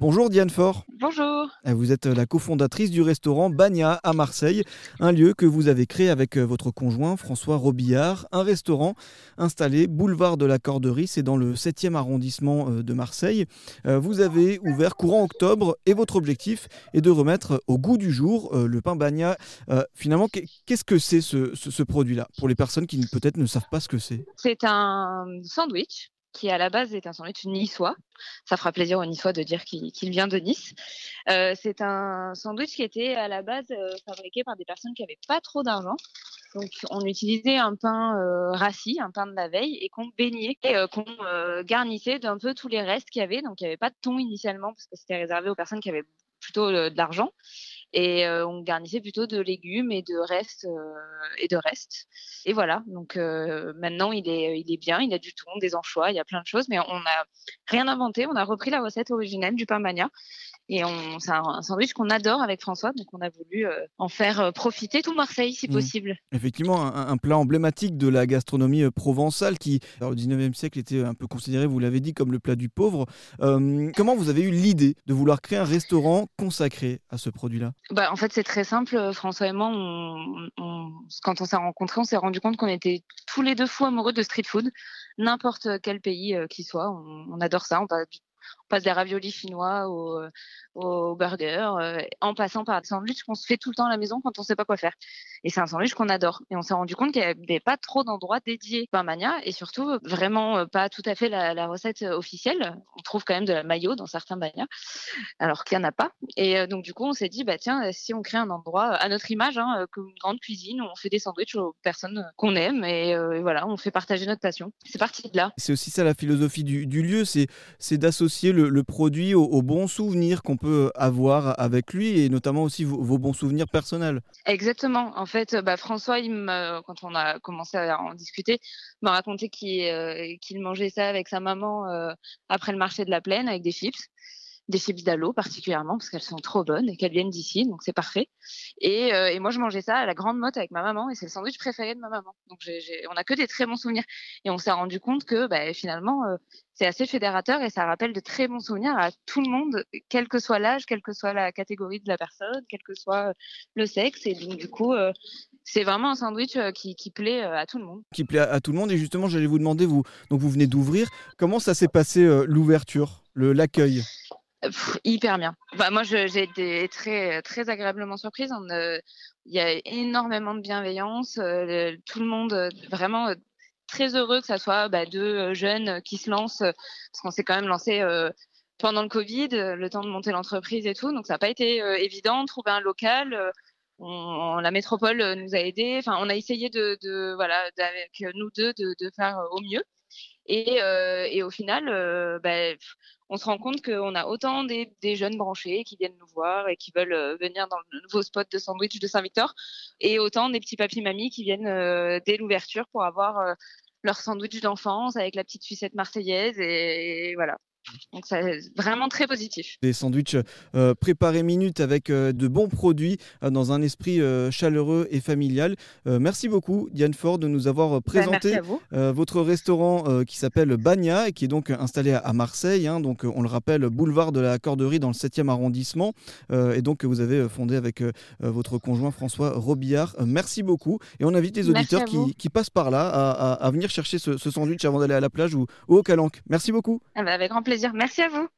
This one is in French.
Bonjour Diane Faure. Bonjour. Vous êtes la cofondatrice du restaurant Bagna à Marseille, un lieu que vous avez créé avec euh, votre conjoint François Robillard, un restaurant installé boulevard de la Corderie, c'est dans le 7e arrondissement euh, de Marseille. Euh, vous avez ouvert courant octobre et votre objectif est de remettre au goût du jour le pain Bagna. Finalement, qu'est-ce que c'est ce, ce produit-là? Pour les personnes qui peut-être ne savent pas ce que c'est C'est un sandwich qui à la base est un sandwich niçois. Ça fera plaisir aux Niçois de dire qu'il vient de Nice. Euh, c'est un sandwich qui était à la base euh, fabriqué par des personnes qui n'avaient pas trop d'argent. Donc on utilisait un pain euh, rassis, un pain de la veille, et qu'on baignait et qu'on garnissait d'un peu tous les restes qu'il y avait. Donc il n'y avait pas de thon initialement parce que c'était réservé aux personnes qui avaient plutôt de l'argent et on garnissait plutôt de légumes et de restes et de restes. Et voilà. Donc maintenant il est il est bien. Il a du thon des anchois il y a plein de choses. Mais on n'a rien inventé. On a repris la recette originelle du pain mania et c'est un, sandwich qu'on adore avec François, donc on a voulu euh, en faire euh, profiter tout Marseille si mmh. possible. Effectivement, un, plat emblématique de la gastronomie euh, provençale qui, au 19e siècle, était un peu considéré, vous l'avez dit, comme le plat du pauvre. comment vous avez eu l'idée de vouloir créer un restaurant consacré à ce produit-là? Bah, En fait, c'est très simple. François et moi, quand on s'est rencontrés, on s'est rendu compte qu'on était tous les deux fous amoureux de street food n'importe quel pays qui soit. On, adore ça. On va passe des raviolis chinois au, euh, au burger, euh, en passant par des sandwichs qu'on se fait tout le temps à la maison quand on ne sait pas quoi faire. Et c'est un sandwich qu'on adore. Et on s'est rendu compte qu'il n'y avait pas trop d'endroits dédiés pain mania et surtout vraiment euh, pas tout à fait la, recette officielle. On trouve quand même de la maillot dans certains manias, alors qu'il n'y en a pas. Et donc du coup, on s'est dit, bah tiens, si on crée un endroit à notre image, hein, comme une grande cuisine, où on fait des sandwichs aux personnes qu'on aime et, voilà, on fait partager notre passion. C'est parti de là. C'est aussi ça la philosophie du, lieu, c'est d'associer le, produit aux, bons souvenirs qu'on peut avoir avec lui et notamment aussi vos, bons souvenirs personnels. Exactement. En fait, bah, François, il quand on a commencé à en discuter, m'a raconté qu'il euh, mangeait ça avec sa maman euh, après le marché de la plaine avec des chips des chips d'Alo particulièrement parce qu'elles sont trop bonnes et qu'elles viennent d'ici, donc c'est parfait. Et, euh, et, moi, je mangeais ça à la grande motte avec ma maman et c'est le sandwich préféré de ma maman. Donc on a que des très bons souvenirs. Et on s'est rendu compte que bah, finalement, euh, c'est assez fédérateur et ça rappelle de très bons souvenirs à tout le monde, quel que soit l'âge, quelle que soit la catégorie de la personne, quel que soit le sexe. Et donc du coup, euh, c'est vraiment un sandwich qui, plaît à tout le monde. Qui plaît à, tout le monde. Et justement, j'allais vous demander, vous, donc vous venez d'ouvrir, comment ça s'est passé l'ouverture, l'accueil? Hyper bien. Bah, moi, j'ai été très, très agréablement surprise. Euh, il y a énormément de bienveillance. Euh, tout le monde, euh, vraiment très heureux que ça soit bah, deux jeunes qui se lancent, parce qu'on s'est quand même lancé pendant le Covid, le temps de monter l'entreprise et tout. Donc, ça n'a pas été évident. Trouver un local. la métropole nous a aidés. Enfin, on a essayé de, de voilà, avec nous deux, de, de faire au mieux. Et, et au final, bah, on se rend compte qu'on a autant des, jeunes branchés qui viennent nous voir et qui veulent euh, venir dans le nouveau spot de sandwich de Saint-Victor, et autant des petits papis mamies qui viennent euh, dès l'ouverture pour avoir euh, leur sandwich d'enfance avec la petite sucette marseillaise et voilà. Donc c'est vraiment très positif. Des sandwichs euh, préparés minutes avec euh, de bons produits euh, dans un esprit chaleureux et familial. merci beaucoup Diane Ford de nous avoir bah, présenté votre restaurant qui s'appelle Bagna et qui est donc installé à, Marseille. Hein. donc on le rappelle, boulevard de la Corderie dans le 7e arrondissement. et donc vous avez fondé avec votre conjoint François Robillard. merci beaucoup. Et on invite les auditeurs qui, passent par là à, venir chercher ce, sandwich avant d'aller à la plage ou, au Calanque. Merci beaucoup. Ah bah, avec grand Merci à vous.